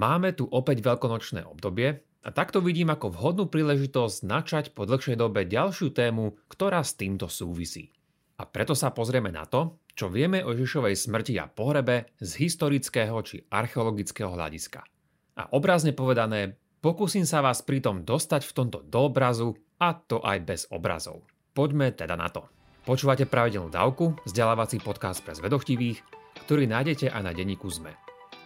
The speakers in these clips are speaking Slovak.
Máme tu opäť veľkonočné obdobie a takto vidím ako vhodnú príležitosť načať po dlhšej dobe ďalšiu tému, ktorá s týmto súvisí. A preto sa pozrieme na to, čo vieme o Ježišovej smrti a pohrebe z historického či archeologického hľadiska. A obrazne povedané, pokúsim sa vás pritom dostať v tomto do obrazu a to aj bez obrazov. Poďme teda na to. Počúvate pravidelnú dávku, vzdelávací podcast pre zvedochtivých, ktorý nájdete aj na denníku ZME.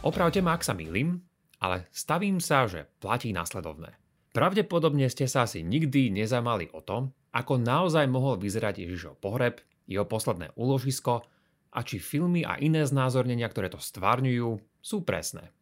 Opravte ma, ak sa mýlim, ale stavím sa, že platí následovné. Pravdepodobne ste sa asi nikdy nezamali o tom, ako naozaj mohol vyzerať Ježišov pohreb, jeho posledné úložisko a či filmy a iné znázornenia, ktoré to stvárňujú, sú presné.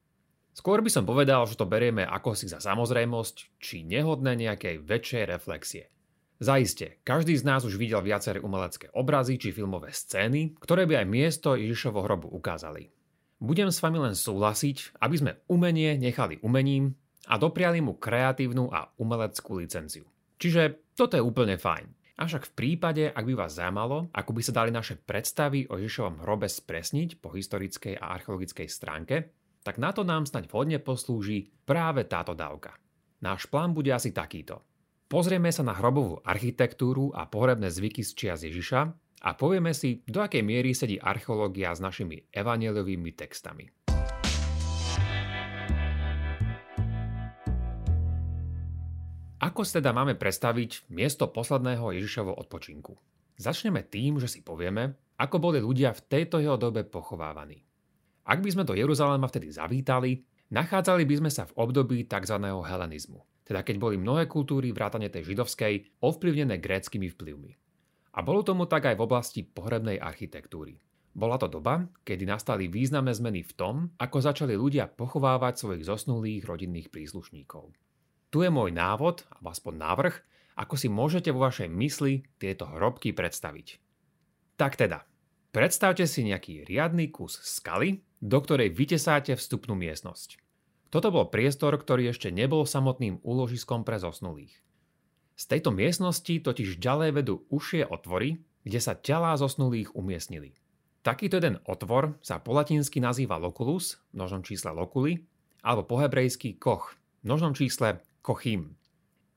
Skôr by som povedal, že to berieme ako si za samozrejmosť, či nehodné nejakej väčšej reflexie. Zaiste, každý z nás už videl viaceré umelecké obrazy či filmové scény, ktoré by aj miesto Ježišovho hrobu ukázali. Budem s vami len súhlasiť, aby sme umenie nechali umením a dopriali mu kreatívnu a umeleckú licenciu. Čiže toto je úplne fajn. Avšak v prípade, ak by vás zaujímalo, ako by sa dali naše predstavy o Ježišovom hrobe spresniť po historickej a archeologickej stránke, tak na to nám snaď vhodne poslúži práve táto dávka. Náš plán bude asi takýto. Pozrieme sa na hrobovú architektúru a pohrebné zvyky z čias Ježiša a povieme si, do akej miery sedí archeológia s našimi evangeliovými textami. Ako si teda máme predstaviť miesto posledného Ježišovho odpočinku? Začneme tým, že si povieme, ako boli ľudia v tejto jeho dobe pochovávaní. Ak by sme do Jeruzalema vtedy zavítali, nachádzali by sme sa v období tzv. helenizmu, teda keď boli mnohé kultúry vrátane tej židovskej ovplyvnené gréckými vplyvmi. A bolo tomu tak aj v oblasti pohrebnej architektúry. Bola to doba, kedy nastali významné zmeny v tom, ako začali ľudia pochovávať svojich zosnulých rodinných príslušníkov. Tu je môj návod, alebo aspoň návrh, ako si môžete vo vašej mysli tieto hrobky predstaviť. Tak teda, predstavte si nejaký riadny kus skaly, do ktorej vytesáte vstupnú miestnosť. Toto bol priestor, ktorý ešte nebol samotným úložiskom pre zosnulých. Z tejto miestnosti totiž ďalej vedú užšie otvory, kde sa telá zosnulých umiestnili. Takýto jeden otvor sa po latinsky nazýva loculus, v množnom čísle loculi, alebo po hebrejsky koch, množnom čísle kochim.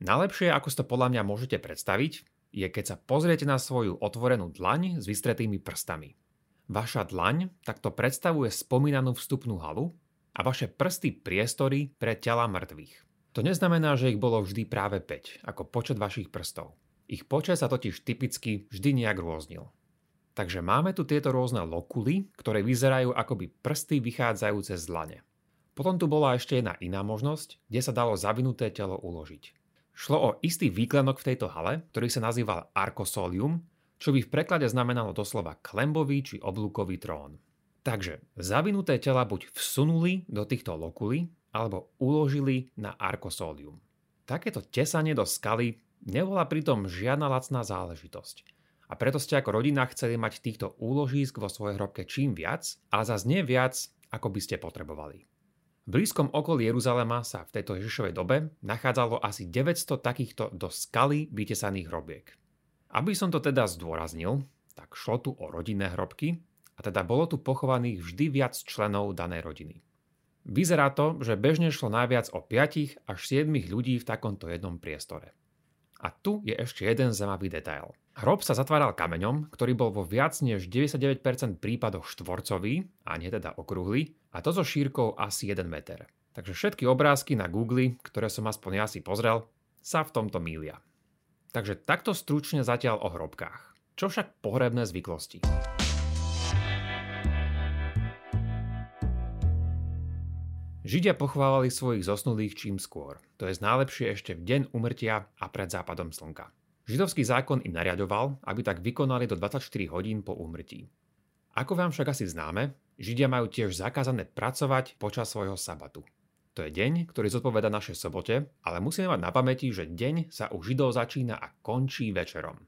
Najlepšie, ako si to podľa mňa môžete predstaviť, je keď sa pozriete na svoju otvorenú dlaň s vystretými prstami. Vaša dlaň takto predstavuje spomínanú vstupnú halu a vaše prsty priestory pre tela mŕtvych. To neznamená, že ich bolo vždy práve 5, ako počet vašich prstov. Ich počet sa totiž typicky vždy nejak rôznil. Takže máme tu tieto rôzne lokuly, ktoré vyzerajú akoby prsty vychádzajúce z dlane. Potom tu bola ešte jedna iná možnosť, kde sa dalo zavinuté telo uložiť. Šlo o istý výklenok v tejto hale, ktorý sa nazýval arkosolium, čo by v preklade znamenalo doslova klembový či oblúkový trón. Takže zavinuté tela buď vsunuli do týchto lokulí, alebo uložili na arkosólium. Takéto tesanie do skaly nebola pritom žiadna lacná záležitosť. A preto ste ako rodina chceli mať týchto úložísk vo svojej hrobke čím viac, ale zase nie viac, ako by ste potrebovali. V blízkom okolí Jeruzalema sa v tejto Ježišovej dobe nachádzalo asi 900 takýchto do skaly vytesaných hrobiek. Aby som to teda zdôraznil, tak šlo tu o rodinné hrobky a teda bolo tu pochovaných vždy viac členov danej rodiny. Vyzerá to, že bežne šlo najviac o 5 až 7 ľudí v takomto jednom priestore. A tu je ešte jeden zaujímavý detail. Hrob sa zatváral kameňom, ktorý bol vo viac než 99% prípadoch štvorcový, a nie teda okrúhly, a to so šírkou asi 1 meter. Takže všetky obrázky na Google, ktoré som aspoň ja si pozrel, sa v tomto mília. Takže takto stručne zatiaľ o hrobkách. Čo však pohrebné zvyklosti? Židia pochválali svojich zosnulých čím skôr, to je najlepšie ešte v deň umrtia a pred západom slnka. Židovský zákon im nariadoval, aby tak vykonali do 24 hodín po úmrtí. Ako vám však asi známe, Židia majú tiež zakázané pracovať počas svojho sabatu. To je deň, ktorý zodpoveda našej sobote, ale musíme mať na pamäti, že deň sa u Židov začína a končí večerom.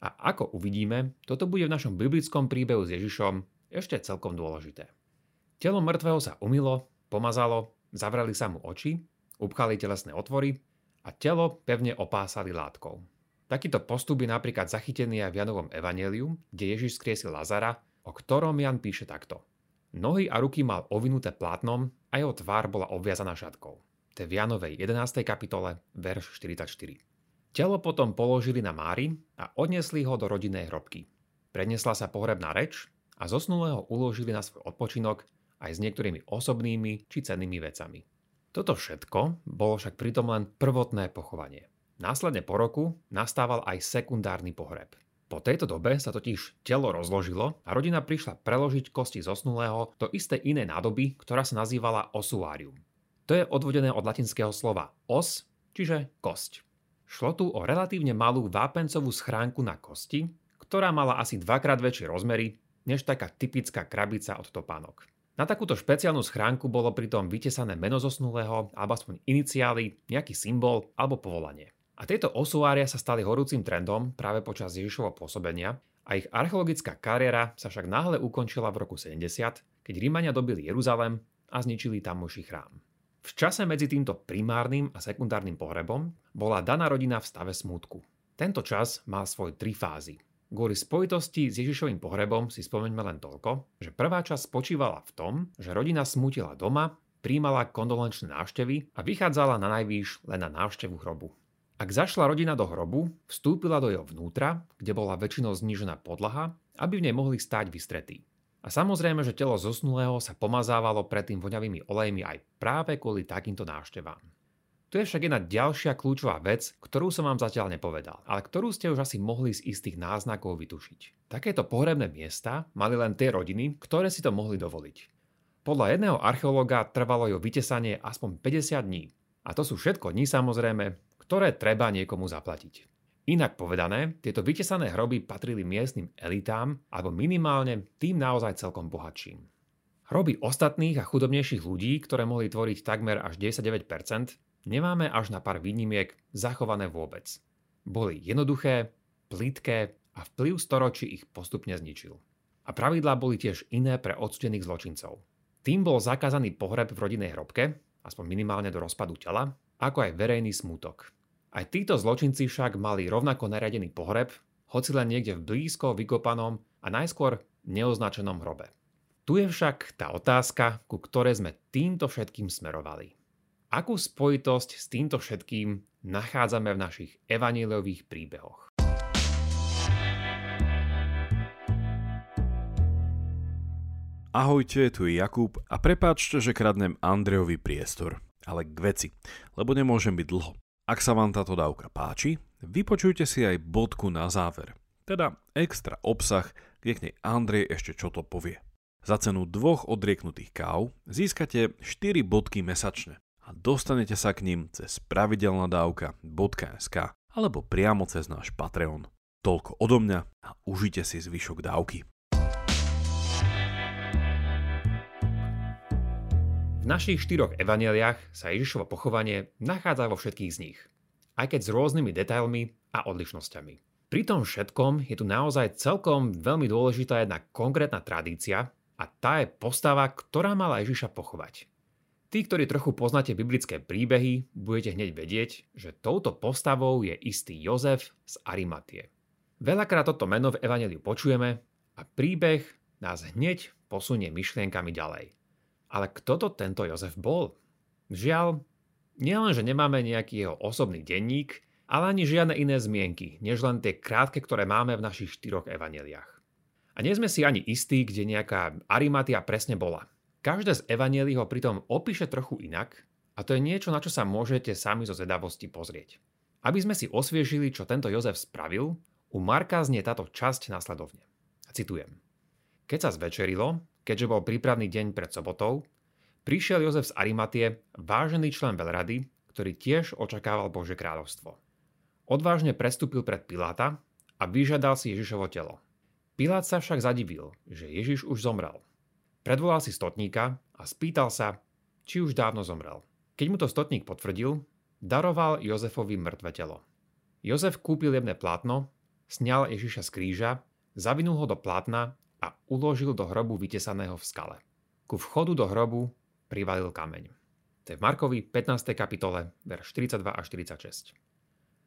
A ako uvidíme, toto bude v našom biblickom príbehu s Ježišom ešte celkom dôležité. Telo mŕtvého sa umilo, pomazalo, zavreli sa mu oči, upchali telesné otvory a telo pevne opásali látkou. Takýto postup je napríklad zachytený aj v Janovom evaneliu, kde Ježiš skriesil Lazara, o ktorom Jan píše takto. Nohy a ruky mal ovinuté plátnom a jeho tvár bola obviazaná šatkou. To je v Janovej 11. kapitole, verš 44. Telo potom položili na Mári a odnesli ho do rodinnej hrobky. Prenesla sa pohrebná reč a zosnulého uložili na svoj odpočinok aj s niektorými osobnými či cennými vecami. Toto všetko bolo však pritom len prvotné pochovanie. Následne po roku nastával aj sekundárny pohreb. Po tejto dobe sa totiž telo rozložilo a rodina prišla preložiť kosti zosnulého do isté inej nádoby, ktorá sa nazývala osuárium. To je odvodené od latinského slova os, čiže kosť. Šlo tu o relatívne malú vápencovú schránku na kosti, ktorá mala asi dvakrát väčšie rozmery než taká typická krabica od topánok. Na takúto špeciálnu schránku bolo pritom vytesané meno zosnulého alebo aspoň iniciály, nejaký symbol alebo povolanie. A tieto osuária sa stali horúcim trendom práve počas Ježišovho pôsobenia a ich archeologická kariéra sa však náhle ukončila v roku 70, keď Rímania dobili Jeruzalem a zničili tamojší chrám. V čase medzi týmto primárnym a sekundárnym pohrebom bola daná rodina v stave smútku. Tento čas mal svoj tri fázy. Kvôli spojitosti s Ježišovým pohrebom si spomeňme len toľko, že prvá časť spočívala v tom, že rodina smútila doma, príjmala kondolenčné návštevy a vychádzala na najvýš len na návštevu hrobu. Ak zašla rodina do hrobu, vstúpila do jeho vnútra, kde bola väčšinou znížená podlaha, aby v nej mohli stáť vystretí. A samozrejme, že telo zosnulého sa pomazávalo predtým voňavými olejmi aj práve kvôli takýmto návštevám. Tu je však jedna ďalšia kľúčová vec, ktorú som vám zatiaľ nepovedal, ale ktorú ste už asi mohli z istých náznakov vytušiť. Takéto pohrebné miesta mali len tie rodiny, ktoré si to mohli dovoliť. Podľa jedného archeológa trvalo jeho vytesanie aspoň 50 dní. A to sú všetko dní samozrejme, ktoré treba niekomu zaplatiť. Inak povedané, tieto vytesané hroby patrili miestnym elitám alebo minimálne tým naozaj celkom bohatším. Hroby ostatných a chudobnejších ľudí, ktoré mohli tvoriť takmer až 99%, nemáme až na pár výnimiek zachované vôbec. Boli jednoduché, plitké a vplyv storočí ich postupne zničil. A pravidlá boli tiež iné pre odsudených zločincov. Tým bol zakázaný pohreb v rodinnej hrobke, aspoň minimálne do rozpadu tela, ako aj verejný smútok. Aj títo zločinci však mali rovnako nariadený pohreb, hoci len niekde v blízko vykopanom a najskôr neoznačenom hrobe. Tu je však tá otázka, ku ktorej sme týmto všetkým smerovali. Akú spojitosť s týmto všetkým nachádzame v našich evaníliových príbehoch? Ahojte, tu je Jakub a prepáčte, že kradnem Andrejovi priestor, ale k veci, lebo nemôžem byť dlho. Ak sa vám táto dávka páči, vypočujte si aj bodku na záver, teda extra obsah, kde k nej Andrej ešte čo to povie. Za cenu dvoch odrieknutých káv získate 4 bodky mesačne a dostanete sa k ním cez pravidelnadavka.sk alebo priamo cez náš Patreon. Toľko odo mňa a užite si zvyšok dávky. našich štyroch evaneliách sa Ježišovo pochovanie nachádza vo všetkých z nich, aj keď s rôznymi detailmi a odlišnosťami. Pri tom všetkom je tu naozaj celkom veľmi dôležitá jedna konkrétna tradícia a tá je postava, ktorá mala Ježiša pochovať. Tí, ktorí trochu poznáte biblické príbehy, budete hneď vedieť, že touto postavou je istý Jozef z Arimatie. Veľakrát toto meno v Evangeliu počujeme a príbeh nás hneď posunie myšlienkami ďalej. Ale kto to tento Jozef bol? Žiaľ, nielen, že nemáme nejaký jeho osobný denník, ale ani žiadne iné zmienky, než len tie krátke, ktoré máme v našich štyroch evaneliách. A nie sme si ani istí, kde nejaká Arimatia presne bola. Každé z evanelí ho pritom opíše trochu inak a to je niečo, na čo sa môžete sami zo zvedavosti pozrieť. Aby sme si osviežili, čo tento Jozef spravil, u Marka znie táto časť následovne. Citujem. Keď sa zvečerilo, keďže bol prípravný deň pred sobotou, prišiel Jozef z Arimatie, vážený člen veľrady, ktorý tiež očakával Bože kráľovstvo. Odvážne prestúpil pred Piláta a vyžiadal si Ježišovo telo. Pilát sa však zadivil, že Ježiš už zomrel. Predvolal si stotníka a spýtal sa, či už dávno zomrel. Keď mu to stotník potvrdil, daroval Jozefovi mŕtve telo. Jozef kúpil jemné plátno, sňal Ježiša z kríža, zavinul ho do plátna a uložil do hrobu vytesaného v skale. Ku vchodu do hrobu privalil kameň. To je v Markovi 15. kapitole, verš 42 až 46.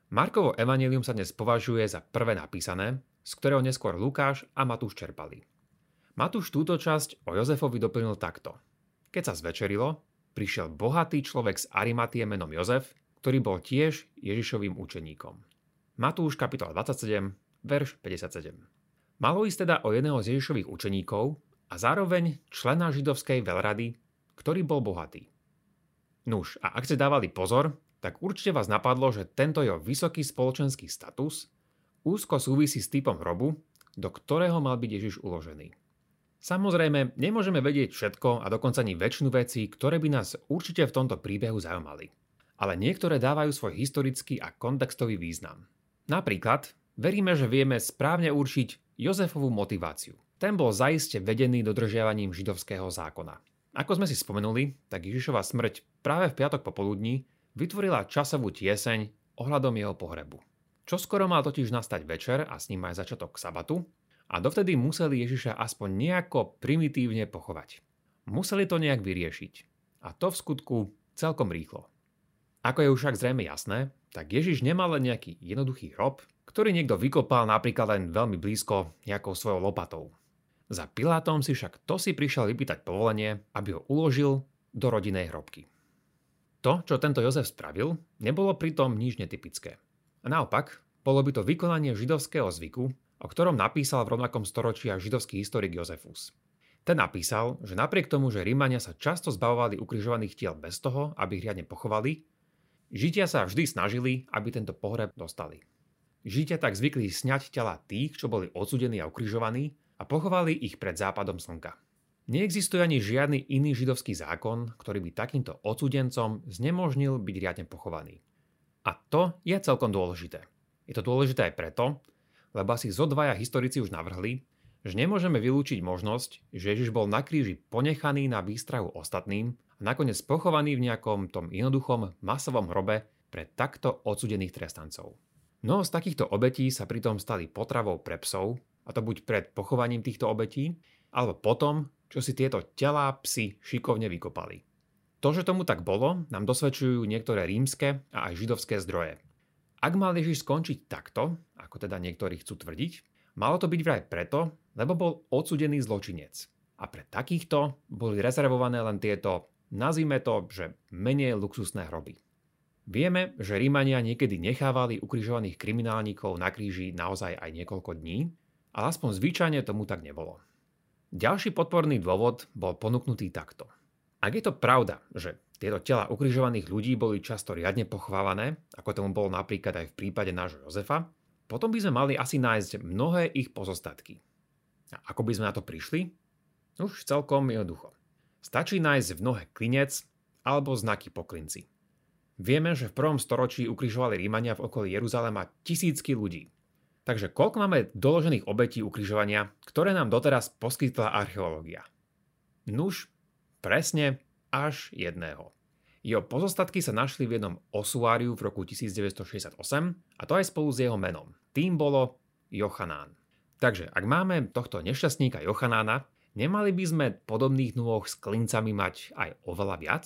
Markovo evanelium sa dnes považuje za prvé napísané, z ktorého neskôr Lukáš a Matúš čerpali. Matúš túto časť o Jozefovi doplnil takto. Keď sa zvečerilo, prišiel bohatý človek z Arimatie menom Jozef, ktorý bol tiež Ježišovým učeníkom. Matúš kapitola 27, verš 57. Malo ísť teda o jedného z Ježišových učeníkov a zároveň člena židovskej veľrady, ktorý bol bohatý. Nuž, a ak ste dávali pozor, tak určite vás napadlo, že tento jeho vysoký spoločenský status úzko súvisí s typom hrobu, do ktorého mal byť Ježiš uložený. Samozrejme, nemôžeme vedieť všetko a dokonca ani väčšinu vecí, ktoré by nás určite v tomto príbehu zaujímali. Ale niektoré dávajú svoj historický a kontextový význam. Napríklad, veríme, že vieme správne určiť Jozefovú motiváciu. Ten bol zaiste vedený dodržiavaním židovského zákona. Ako sme si spomenuli, tak Ježišova smrť práve v piatok popoludní vytvorila časovú tieseň ohľadom jeho pohrebu. Čo skoro mal totiž nastať večer a s ním aj začiatok sabatu a dovtedy museli Ježiša aspoň nejako primitívne pochovať. Museli to nejak vyriešiť. A to v skutku celkom rýchlo. Ako je už však zrejme jasné, tak Ježiš nemal len nejaký jednoduchý hrob, ktorý niekto vykopal napríklad len veľmi blízko nejakou svojou lopatou. Za Pilátom si však to si prišiel vypýtať povolenie, aby ho uložil do rodinej hrobky. To, čo tento Jozef spravil, nebolo pritom nič netypické. A naopak, bolo by to vykonanie židovského zvyku, o ktorom napísal v rovnakom storočí aj židovský historik Jozefus. Ten napísal, že napriek tomu, že Rímania sa často zbavovali ukrižovaných tiel bez toho, aby ich riadne pochovali, Židia sa vždy snažili, aby tento pohreb dostali. Židia tak zvykli sňať tela tých, čo boli odsudení a ukrižovaní a pochovali ich pred západom slnka. Neexistuje ani žiadny iný židovský zákon, ktorý by takýmto odsudencom znemožnil byť riadne pochovaný. A to je celkom dôležité. Je to dôležité aj preto, lebo asi zo dvaja historici už navrhli, že nemôžeme vylúčiť možnosť, že Ježiš bol na kríži ponechaný na výstrahu ostatným a nakoniec pochovaný v nejakom tom jednoduchom masovom hrobe pre takto odsudených trestancov. Mnoho z takýchto obetí sa pritom stali potravou pre psov, a to buď pred pochovaním týchto obetí, alebo potom, čo si tieto telá psi šikovne vykopali. To, že tomu tak bolo, nám dosvedčujú niektoré rímske a aj židovské zdroje. Ak mal Ježiš skončiť takto, ako teda niektorí chcú tvrdiť, malo to byť vraj preto, lebo bol odsudený zločinec. A pre takýchto boli rezervované len tieto, nazvime to, že menej luxusné hroby. Vieme, že Rímania niekedy nechávali ukrižovaných kriminálnikov na kríži naozaj aj niekoľko dní, ale aspoň zvyčajne tomu tak nebolo. Ďalší podporný dôvod bol ponúknutý takto. Ak je to pravda, že tieto tela ukrižovaných ľudí boli často riadne pochvávané, ako tomu bolo napríklad aj v prípade nášho Jozefa, potom by sme mali asi nájsť mnohé ich pozostatky. A ako by sme na to prišli? Už celkom jednoducho. Stačí nájsť v nohe klinec alebo znaky po klinci. Vieme, že v prvom storočí ukrižovali Rímania v okolí Jeruzalema tisícky ľudí. Takže koľko máme doložených obetí ukrižovania, ktoré nám doteraz poskytla archeológia? Nuž, presne až jedného. Jeho pozostatky sa našli v jednom osuáriu v roku 1968 a to aj spolu s jeho menom. Tým bolo Jochanán. Takže ak máme tohto nešťastníka Jochanána, nemali by sme podobných nôh s klincami mať aj oveľa viac?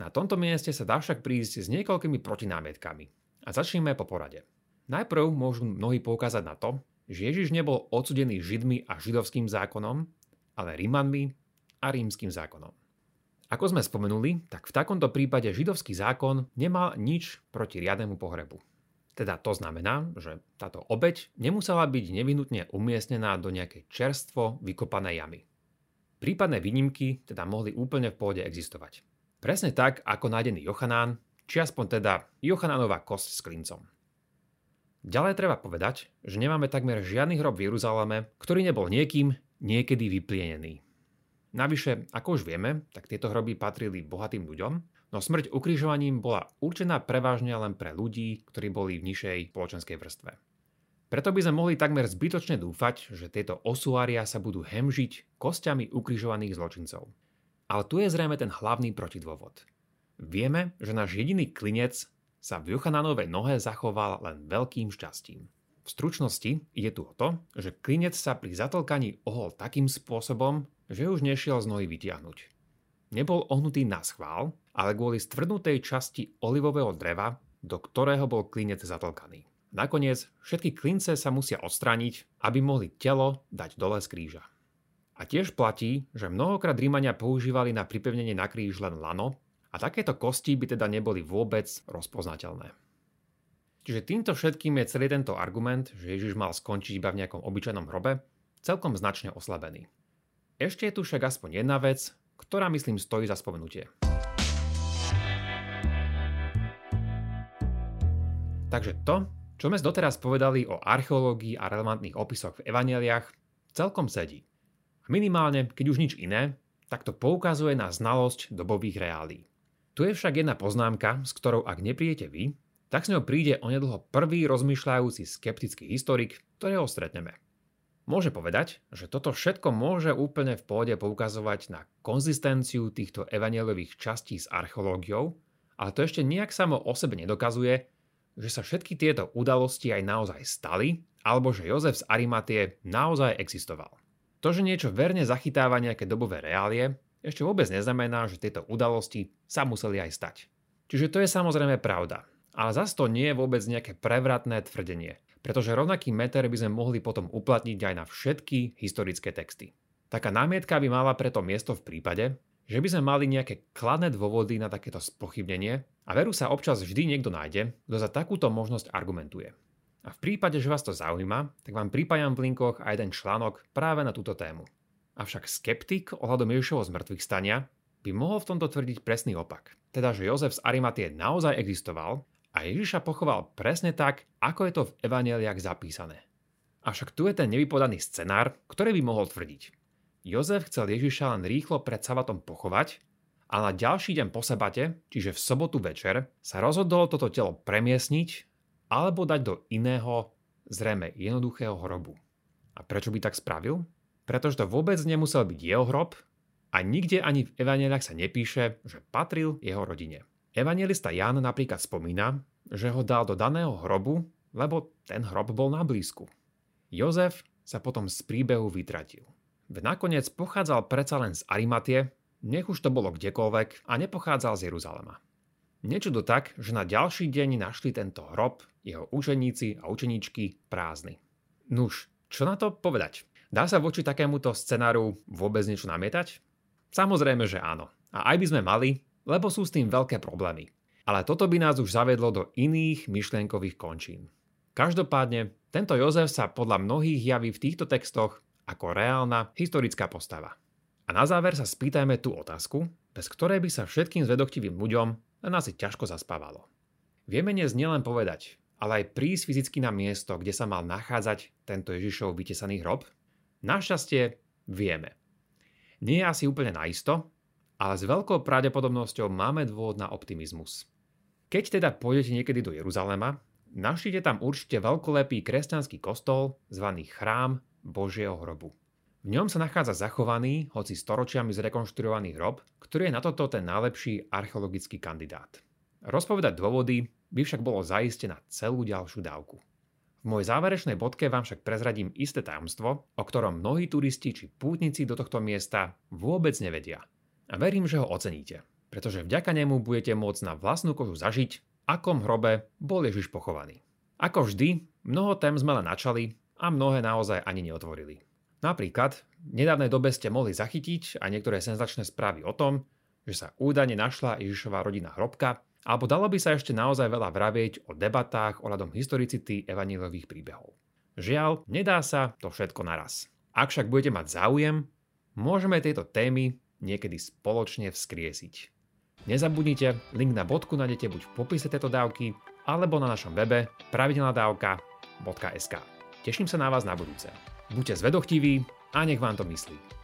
Na tomto mieste sa dá však prísť s niekoľkými protinámietkami. A začneme po porade. Najprv môžu mnohí poukázať na to, že Ježiš nebol odsudený Židmi a židovským zákonom, ale Rímanmi a rímským zákonom. Ako sme spomenuli, tak v takomto prípade židovský zákon nemal nič proti riadnemu pohrebu. Teda to znamená, že táto obeď nemusela byť nevinutne umiestnená do nejakej čerstvo vykopanej jamy. Prípadné výnimky teda mohli úplne v pôde existovať. Presne tak, ako nájdený Jochanán, či aspoň teda Jochanánová kosť s klincom. Ďalej treba povedať, že nemáme takmer žiadny hrob v Jeruzaleme, ktorý nebol niekým niekedy vyplienený. Navyše, ako už vieme, tak tieto hroby patrili bohatým ľuďom, no smrť ukrižovaním bola určená prevažne len pre ľudí, ktorí boli v nižšej spoločenskej vrstve. Preto by sme mohli takmer zbytočne dúfať, že tieto osuária sa budú hemžiť kostiami ukrižovaných zločincov. Ale tu je zrejme ten hlavný protidôvod. Vieme, že náš jediný klinec sa v Jochananovej nohe zachoval len veľkým šťastím. V stručnosti ide tu o to, že klinec sa pri zatlkaní ohol takým spôsobom, že už nešiel z nohy vytiahnuť. Nebol ohnutý na schvál, ale kvôli stvrdnutej časti olivového dreva, do ktorého bol klinec zatlkaný. Nakoniec všetky klince sa musia odstrániť, aby mohli telo dať dole z kríža. A tiež platí, že mnohokrát Rímania používali na pripevnenie na kríž len lano a takéto kosti by teda neboli vôbec rozpoznateľné. Čiže týmto všetkým je celý tento argument, že Ježiš mal skončiť iba v nejakom obyčajnom hrobe, celkom značne oslabený. Ešte je tu však aspoň jedna vec, ktorá myslím stojí za spomenutie. Takže to, čo sme doteraz povedali o archeológii a relevantných opisoch v evaneliách, celkom sedí. Minimálne, keď už nič iné, tak to poukazuje na znalosť dobových reálí. Tu je však jedna poznámka, s ktorou ak nepríjete vy, tak s ňou príde onedlho prvý rozmýšľajúci skeptický historik, ktorého stretneme. Môže povedať, že toto všetko môže úplne v pôde poukazovať na konzistenciu týchto evanielových častí s archeológiou, ale to ešte nejak samo o sebe nedokazuje, že sa všetky tieto udalosti aj naozaj stali, alebo že Jozef z Arimatie naozaj existoval. To, že niečo verne zachytáva nejaké dobové reálie, ešte vôbec neznamená, že tieto udalosti sa museli aj stať. Čiže to je samozrejme pravda, ale zase to nie je vôbec nejaké prevratné tvrdenie, pretože rovnaký meter by sme mohli potom uplatniť aj na všetky historické texty. Taká námietka by mala preto miesto v prípade, že by sme mali nejaké kladné dôvody na takéto spochybnenie a veru sa občas vždy niekto nájde, kto za takúto možnosť argumentuje. A v prípade, že vás to zaujíma, tak vám pripájam v linkoch aj jeden článok práve na túto tému. Avšak skeptik ohľadom Ježišovho zmrtvých stania by mohol v tomto tvrdiť presný opak. Teda, že Jozef z Arimatie naozaj existoval a Ježiša pochoval presne tak, ako je to v evaneliách zapísané. Avšak tu je ten nevypodaný scenár, ktorý by mohol tvrdiť. Jozef chcel Ježiša len rýchlo pred sabatom pochovať, a na ďalší deň po sabate, čiže v sobotu večer, sa rozhodol toto telo premiesniť alebo dať do iného, zrejme jednoduchého hrobu. A prečo by tak spravil? Pretože to vôbec nemusel byť jeho hrob a nikde ani v evaneliách sa nepíše, že patril jeho rodine. Evangelista Jan napríklad spomína, že ho dal do daného hrobu, lebo ten hrob bol na blízku. Jozef sa potom z príbehu vytratil. Nakoniec pochádzal predsa len z Arimatie, nech už to bolo kdekoľvek a nepochádzal z Jeruzalema. Niečo do tak, že na ďalší deň našli tento hrob, jeho učeníci a učeníčky prázdny. Nuž, čo na to povedať? Dá sa voči takémuto scenáru vôbec niečo namietať? Samozrejme, že áno. A aj by sme mali, lebo sú s tým veľké problémy. Ale toto by nás už zavedlo do iných myšlienkových končín. Každopádne, tento Jozef sa podľa mnohých javí v týchto textoch ako reálna historická postava. A na záver sa spýtajme tú otázku, bez ktorej by sa všetkým zvedochtivým ľuďom len asi ťažko zaspávalo. Vieme dnes nielen povedať, ale aj prísť fyzicky na miesto, kde sa mal nachádzať tento Ježišov vytesaný hrob? Našťastie vieme. Nie je asi úplne naisto, ale s veľkou pravdepodobnosťou máme dôvod na optimizmus. Keď teda pôjdete niekedy do Jeruzalema, našlite tam určite veľkolepý kresťanský kostol zvaný Chrám Božieho hrobu. V ňom sa nachádza zachovaný, hoci storočiami zrekonštruovaný hrob, ktorý je na toto ten najlepší archeologický kandidát. Rozpovedať dôvody by však bolo zaiste na celú ďalšiu dávku. V mojej záverečnej bodke vám však prezradím isté tajomstvo, o ktorom mnohí turisti či pútnici do tohto miesta vôbec nevedia. A verím, že ho oceníte, pretože vďaka nemu budete môcť na vlastnú kožu zažiť, akom hrobe bol Ježiš pochovaný. Ako vždy, mnoho tém sme len načali a mnohé naozaj ani neotvorili. Napríklad, v nedávnej dobe ste mohli zachytiť aj niektoré senzačné správy o tom, že sa údajne našla Ježišová rodina hrobka, alebo dalo by sa ešte naozaj veľa vravieť o debatách ohľadom historicity evanílových príbehov. Žiaľ, nedá sa to všetko naraz. Ak však budete mať záujem, môžeme tieto témy niekedy spoločne vzkriesiť. Nezabudnite, link na bodku nájdete buď v popise tejto dávky, alebo na našom webe pravidelnadavka.sk. Teším sa na vás na budúce. Buďte zvedochtiví a nech vám to myslí.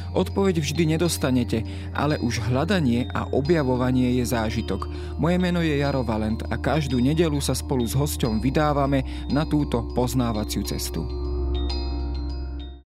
Odpoveď vždy nedostanete, ale už hľadanie a objavovanie je zážitok. Moje meno je Jaro Valent a každú nedelu sa spolu s hosťom vydávame na túto poznávaciu cestu.